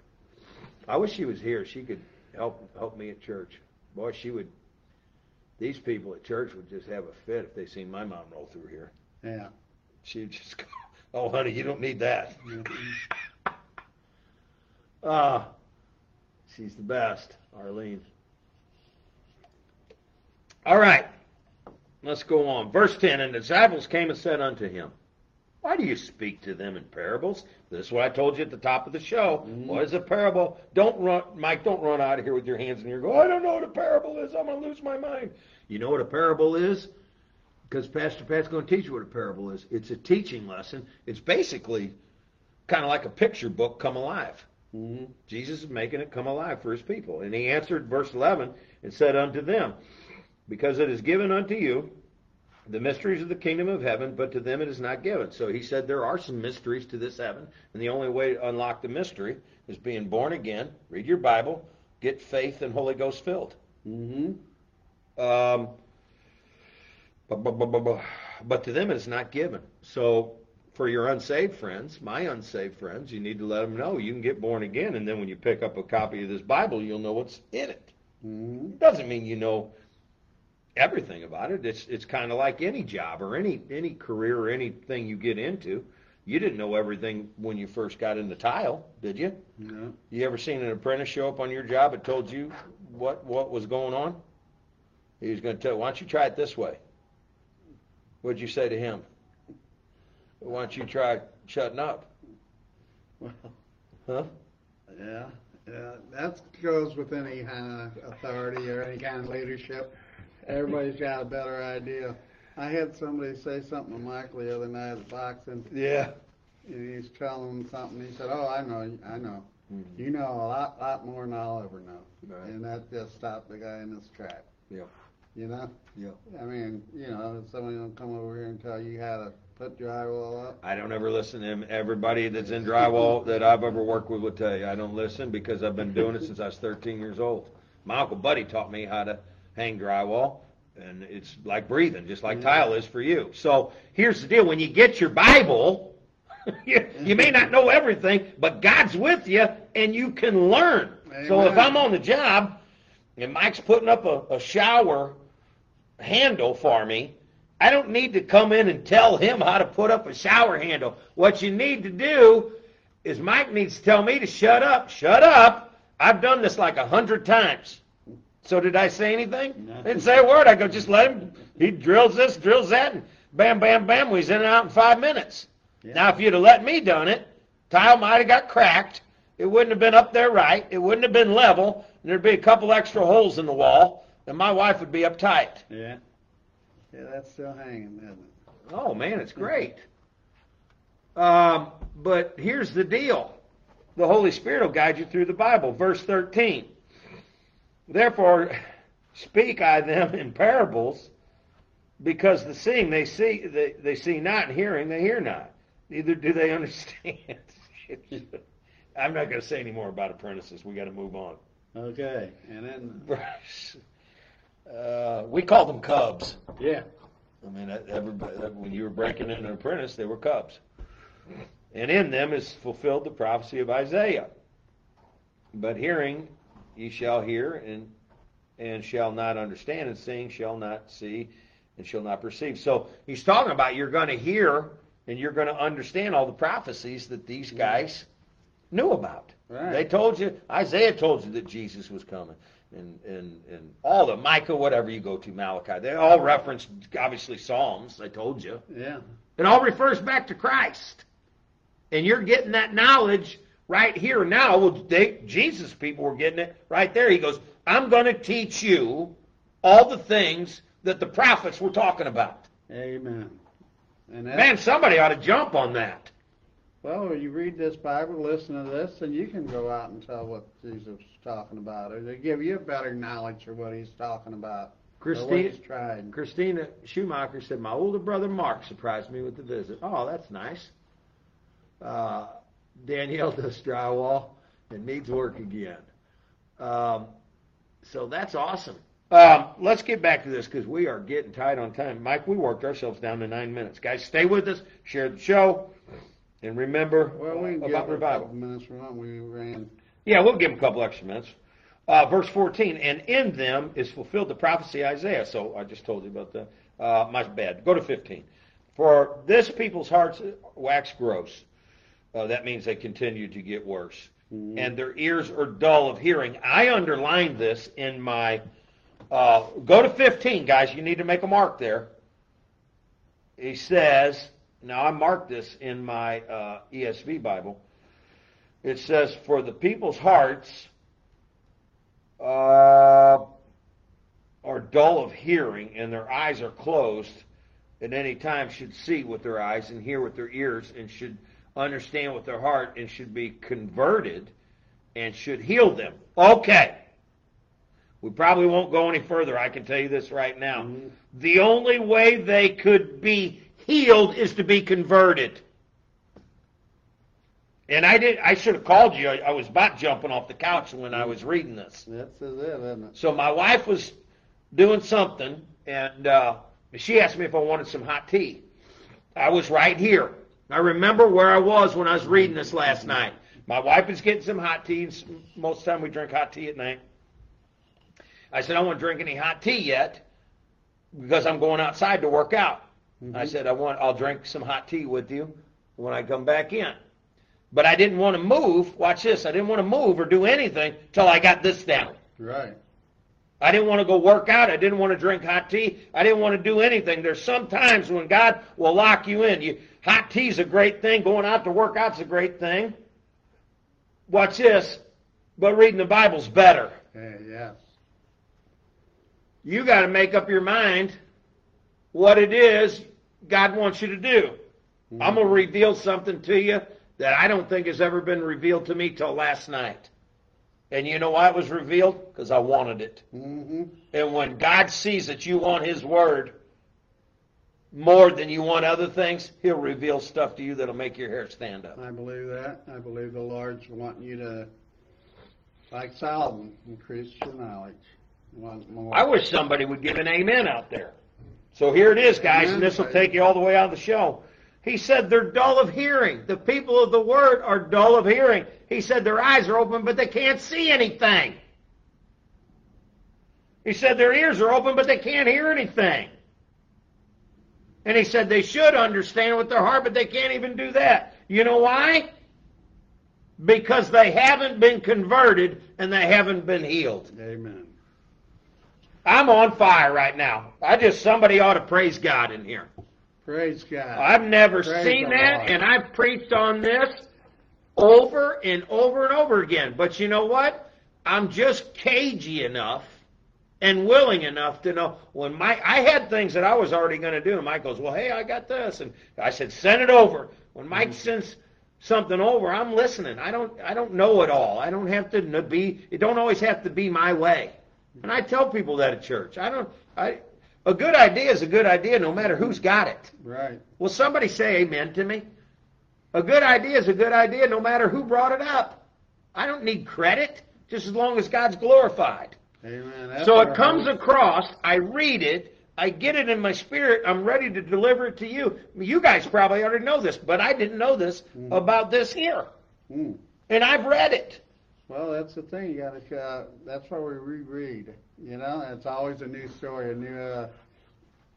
I wish she was here. She could help help me at church. Boy, she would. These people at church would just have a fit if they seen my mom roll through here. Yeah. She'd just go, [LAUGHS] "Oh, honey, you don't need that." Ah, she's the best, Arlene. All right, let's go on. Verse 10 And the disciples came and said unto him, Why do you speak to them in parables? This is what I told you at the top of the show. Mhm. What is a parable? Don't run, Mike, don't run out of here with your hands in your go, I don't know what a parable is. I'm going to lose my mind. You know what a parable is? Because Pastor Pat's going to teach you what a parable is. It's a teaching lesson. It's basically kind of like a picture book come alive. hmm Jesus is making it come alive for his people. And he answered, verse 11, and said unto them, Because it is given unto you the mysteries of the kingdom of heaven, but to them it is not given. So he said there are some mysteries to this heaven, and the only way to unlock the mystery is being born again, read your Bible, get faith and Holy Ghost filled. hmm Um, bu- bu- bu- bu- bu- but to them it is not given. So for your unsaved friends, my unsaved friends, you need to let them know you can get born again, and then when you pick up a copy of this Bible, you'll know what's in it. hmm It doesn't mean you know everything about it. It's it's kind of like any job or any any career or anything you get into. You didn't know everything when you first got into tile, did you? Yeah. You ever seen an apprentice show up on your job that told you what what was going on? He was going to tell. Why don't you try it this way? What'd you say to him? Why don't you try shutting up? Well, Huh? yeah. Yeah. That goes with any kind of authority or any kind of leadership. Everybody's got a better idea. I had somebody say something to Michael the other night at boxing. Yeah. And he's telling him something. He said, "Oh, I know, I know. Mm-hmm. You know a lot, lot more than I'll ever know." Right. And that just stopped the guy in his track. Yeah. You know. Yeah. I mean, you know, if somebody will come over here and tell you how to put drywall up. I don't ever listen to him. Everybody that's in drywall that I've ever worked with will tell you I don't listen because I've been doing it since I was 13 years old. My uncle Buddy taught me how to hang drywall, and it's like breathing, just like tile is for you. So here's the deal: when you get your Bible, [LAUGHS] you, you may not know everything, but God's with you, and you can learn. So if I'm on the job and Mike's putting up a, a shower handle for me, I don't need to come in and tell him how to put up a shower handle. What you need to do is Mike needs to tell me to shut up. Shut up. I've done this like a hundred times. So did I say anything? No. Didn't say a word. I go, just let him. He drills this, drills that, and bam, bam, bam. He's in and out in five minutes. Yeah. Now, if you'd have let me done it, tile might have got cracked. It wouldn't have been up there right. It wouldn't have been level. And there'd be a couple extra holes in the wall, and my wife would be uptight. Yeah. Yeah, that's still hanging, isn't it? Oh man, it's great. Um, but here's the deal: the Holy Spirit will guide you through the Bible. Verse thirteen. Therefore, speak I them in parables, because the seeing they see they, they see not, and hearing they hear not. Neither do they [LAUGHS] understand. [LAUGHS] I'm not going to say any more about apprentices. We got to move on. Okay. And then, [LAUGHS] Uh, we call them cubs. yeah. I mean, everybody, when you were breaking in an apprentice, they were cubs. And in them is fulfilled the prophecy of Isaiah. But hearing ye shall hear and and shall not understand, and seeing shall not see and shall not perceive. So he's talking about you're going to hear and you're going to understand all the prophecies that these guys knew about. Right. They told you, Isaiah told you that Jesus was coming. And, and, and all the Micah, whatever you go to, Malachi, they all reference obviously Psalms, I told you. Yeah. It all refers back to Christ. And you're getting that knowledge right here now. Well, they, Jesus people were getting it right there. He goes, I'm going to teach you all the things that the prophets were talking about. Amen. And that, Man, somebody ought to jump on that. well, you read this Bible, listen to this, and you can go out and tell what Jesus is talking about, or they give you a better knowledge of what he's talking about. Christina, tried. Christina Schumacher said, My older brother Mark surprised me with the visit. Oh, that's nice. Uh, Danielle [LAUGHS] does drywall and needs work again. Um, so that's awesome. Um, let's get back to this because we are getting tight on time. Mike, we worked ourselves down to nine minutes. Guys, stay with us, share the show, and remember well, we uh, about revival. minutes from we ran. Yeah, we'll give them a couple extra minutes. Uh, verse 14, and in them is fulfilled the prophecy Isaiah. So I just told you about that. Uh, my bad. Go to 15. For this people's hearts wax gross. Uh, that means they continue to get worse. Mm-hmm. And their ears are dull of hearing. I underlined this in my. Uh, go to 15, guys. You need to make a mark there. He says, now I marked this in my uh, ESV Bible. It says, For the people's hearts uh, are dull of hearing and their eyes are closed at any time should see with their eyes and hear with their ears and should understand with their heart and should be converted and should heal them. Okay. We probably won't go any further. I can tell you this right now. Mm-hmm. The only way they could be healed is to be converted. And I did. I should have called you. I, I was about jumping off the couch when I was reading this. That's it, isn't it? So my wife was doing something, and uh, she asked me if I wanted some hot tea. I was right here. I remember where I was when I was reading this last night. My wife is getting some hot tea. Most of the time we drink hot tea at night. I said, I don't want to drink any hot tea yet because I'm going outside to work out. Mm-hmm. I said, I want, I'll drink some hot tea with you when I come back in. But I didn't want to move. Watch this. I didn't want to move or do anything till I got this down. Right. I didn't want to go work out. I didn't want to drink hot tea. I didn't want to do anything. There's some times when God will lock you in. You, hot tea's a great thing. Going out to work out's a great thing. Watch this. But reading the Bible's better. Yeah, yes. You got to make up your mind what it is God wants you to do. Mm-hmm. I'm going to reveal something to you that I don't think has ever been revealed to me till last night. And you know why it was revealed? Because I wanted it. Mm-hmm. And when God sees that you want His Word more than you want other things, He'll reveal stuff to you that'll make your hair stand up. I believe that. I believe the Lord's wanting you to, like Solomon, increase your knowledge. I wish somebody would give an amen out there. So here it is, guys, amen. and this will take you all the way out of the show. He said they're dull of hearing. The people of the word are dull of hearing. He said their eyes are open, but they can't see anything. He said their ears are open, but they can't hear anything. And he said they should understand with their heart, but they can't even do that. You know why? Because they haven't been converted and they haven't been healed. Amen. I'm on fire right now. I just, somebody ought to praise God in here. Praise God. I've never Praise seen that, Lord. and I've preached on this over and over and over again. But you know what? I'm just cagey enough and willing enough to know when Mike. I had things that I was already going to do, and Mike goes, "Well, hey, I got this," and I said, "Send it over." When Mike mm-hmm. sends something over, I'm listening. I don't. I don't know it all. I don't have to be. It don't always have to be my way. And I tell people that at church. I don't. I a good idea is a good idea no matter who's got it. Right. Will somebody say amen to me? A good idea is a good idea no matter who brought it up. I don't need credit, just as long as God's glorified. Amen. That's so it comes across, I read it, I get it in my spirit, I'm ready to deliver it to you. You guys probably already know this, but I didn't know this mm. about this here. Mm. And I've read it. Well, that's the thing. You got to. Uh, that's why we reread. You know, it's always a new story, a new. Uh,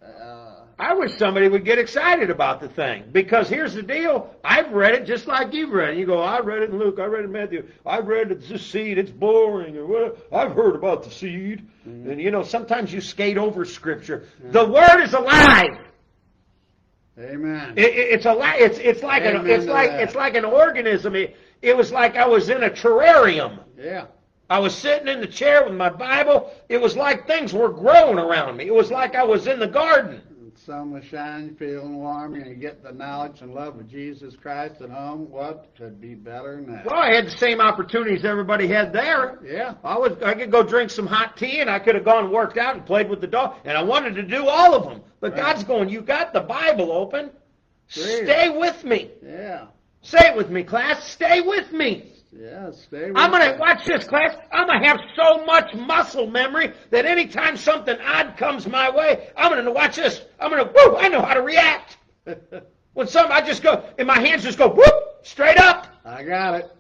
uh, I wish somebody would get excited about the thing because here's the deal. I've read it just like you've read it. You go, I read it in Luke, I read it in Matthew, I read it, the seed, it's boring, or what? I've heard about the seed. Mm-hmm. And you know, sometimes you skate over Scripture. Mm-hmm. The Word is alive. Amen. It, it, it's a it's it's like Amen an it's like that. it's like an organism. It, it was like I was in a terrarium. Yeah. I was sitting in the chair with my Bible. It was like things were growing around me. It was like I was in the garden. The sun was shining, feeling warm, and you get the knowledge and love of Jesus Christ at home. What could be better than that? Well, I had the same opportunities everybody had there. Yeah. I was I could go drink some hot tea and I could have gone and worked out and played with the dog and I wanted to do all of them. But Right. God's going, you got the Bible open. Stay with me. Yeah. Say it with me, class. Stay with me. Yeah, stay with I'm gonna it. watch this class. I'm gonna have so much muscle memory that anytime something odd comes my way, I'm gonna watch this. I'm gonna whoo. I know how to react. [LAUGHS] When some, I just go and my hands just go whoop straight up, I got it.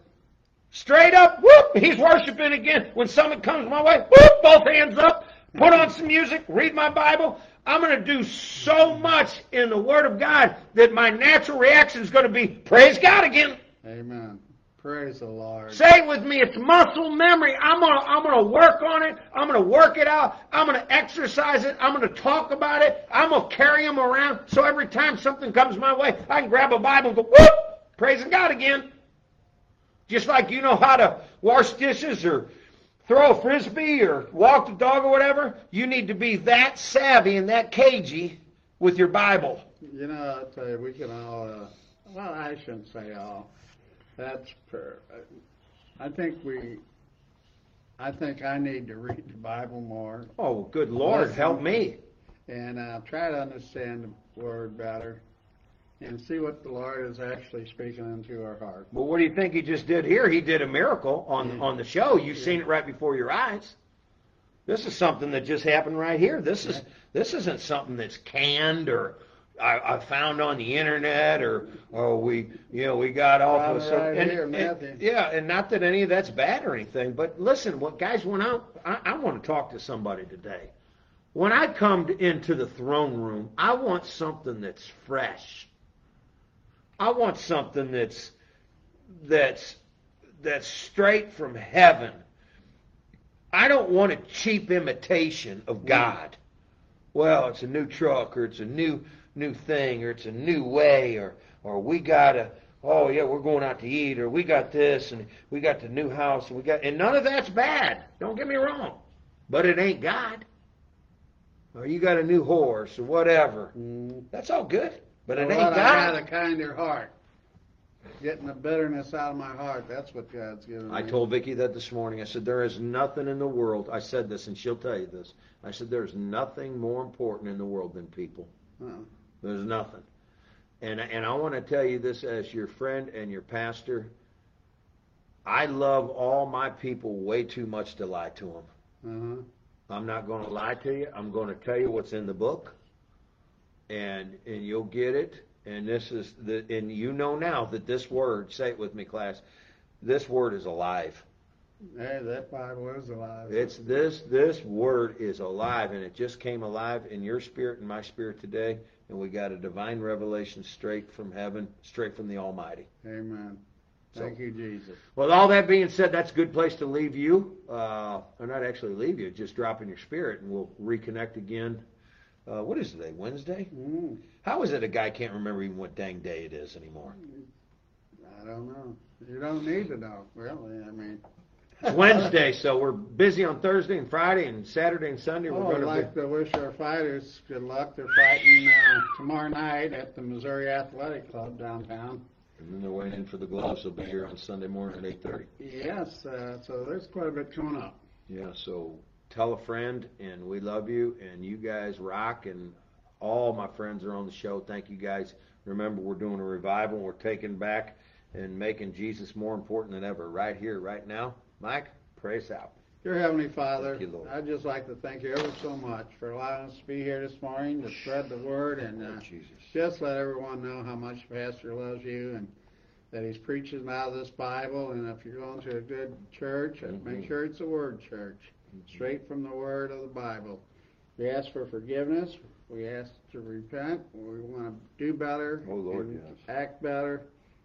straight up whoop. He's worshiping again. When something comes my way, whoop, both hands up. Put on some music. Read my Bible. I'm gonna do so much in the Word of God that my natural reaction is gonna be praise God again. Amen. Praise the Lord. Say it with me. It's muscle memory. I'm gonna I'm gonna work on it. I'm gonna work it out. I'm gonna exercise it. I'm gonna talk about it. I'm gonna carry them around. So every time something comes my way, I can grab a Bible and go whoop, praising God again. Just like you know how to wash dishes or throw a frisbee or walk the dog or whatever, you need to be that savvy and that cagey with your Bible. You know, I tell you, we can all. Uh, well, I shouldn't say all. That's. Per, I think we. I think I need to read the Bible more Oh, good Lord, help me. and uh, try to understand the Word better, and see what the Lord is actually speaking into our heart. Well, what do you think he just did here? He did a miracle on on the show. You've seen it right before your eyes. This is something that just happened right here. This is this isn't something that's canned or I, I found on the internet or or we you know we got off Found of it some right and- here, and- yeah, and not that any of that's bad or anything, but listen, what guys when I I, I want to talk to somebody today. When I come to, into the throne room, I want something that's fresh. I want something that's that's that's straight from heaven. I don't want a cheap imitation of mm-hmm. God. Well, it's a new truck or it's a new new thing or it's a new way or or we got to oh yeah, we're going out to eat or we got this and we got the new house and we got and none of that's bad. Don't get me wrong. But it ain't God. Or you got a new horse or whatever. Mm-hmm. That's all good. But it ain't I got a kinder heart. Getting the bitterness out of my heart. That's what God's given me. I told Vicki that this morning. I said, there is nothing in the world. I said this, and she'll tell you this. I said, there's nothing more important in the world than people. Oh. There's nothing. And, and I want to tell you this as your friend and your pastor. I love all my people way too much to lie to them. Uh-huh. I'm not going to lie to you. I'm going to tell you what's in the book, and and you'll get it. And this is the and you know now that this word. Say it with me, class. This word is alive. Hey, that Bible is alive. It's this this word is alive, and it just came alive in your spirit and my spirit today. And we got a divine revelation straight from heaven, straight from the Almighty. Amen. Thank you, Jesus. Well, all that being said, that's a good place to leave you, uh, or not actually leave you, just drop in your spirit, and we'll reconnect again. Uh, what is today? Wednesday? Mm, How is it a guy can't remember even what dang day it is anymore? I don't know. You don't need to know, really. I mean, It's Wednesday, so we're busy on Thursday and Friday and Saturday and Sunday. We're Oh, going I'd to like be. to wish our fighters good luck. They're fighting uh, tomorrow night at the Missouri Athletic Club downtown. And then they're waiting for the gloves. They'll be here on Sunday morning at eight thirty. Yes, uh, so there's quite a bit coming up. Yeah, so tell a friend, and we love you, and you guys rock, and all my friends are on the show. Thank you guys. Remember, we're doing a revival. We're taking back and making Jesus more important than ever, right here, right now. Mike, pray us out. Dear Heavenly Father, you. I'd just like to thank you ever so much for allowing us to be here this morning to spread the word and uh, Jesus. just let everyone know how much Pastor loves you and that he's preaching out of this Bible. And if you're going to a good church, uh, Mhm. make sure it's a Word church, straight from the Word of the Bible. We ask for forgiveness. We ask to repent. We want to do better. Oh, Lord, yes. Act better.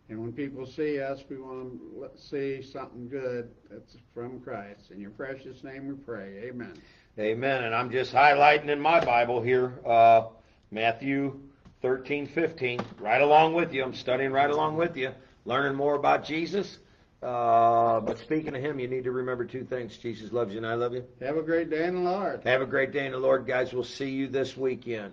And when people see us, we want to see something good that's from Christ. In your precious name we pray. Amen. Amen. And I'm just highlighting in my Bible here, uh, Matthew 13, 15, right along with you. I'm studying right along with you, learning more about Jesus. Uh, but speaking of Him, you need to remember two things. Jesus loves you and I love you. Have a great day in the Lord. Have a great day in the Lord, guys. We'll see you this weekend.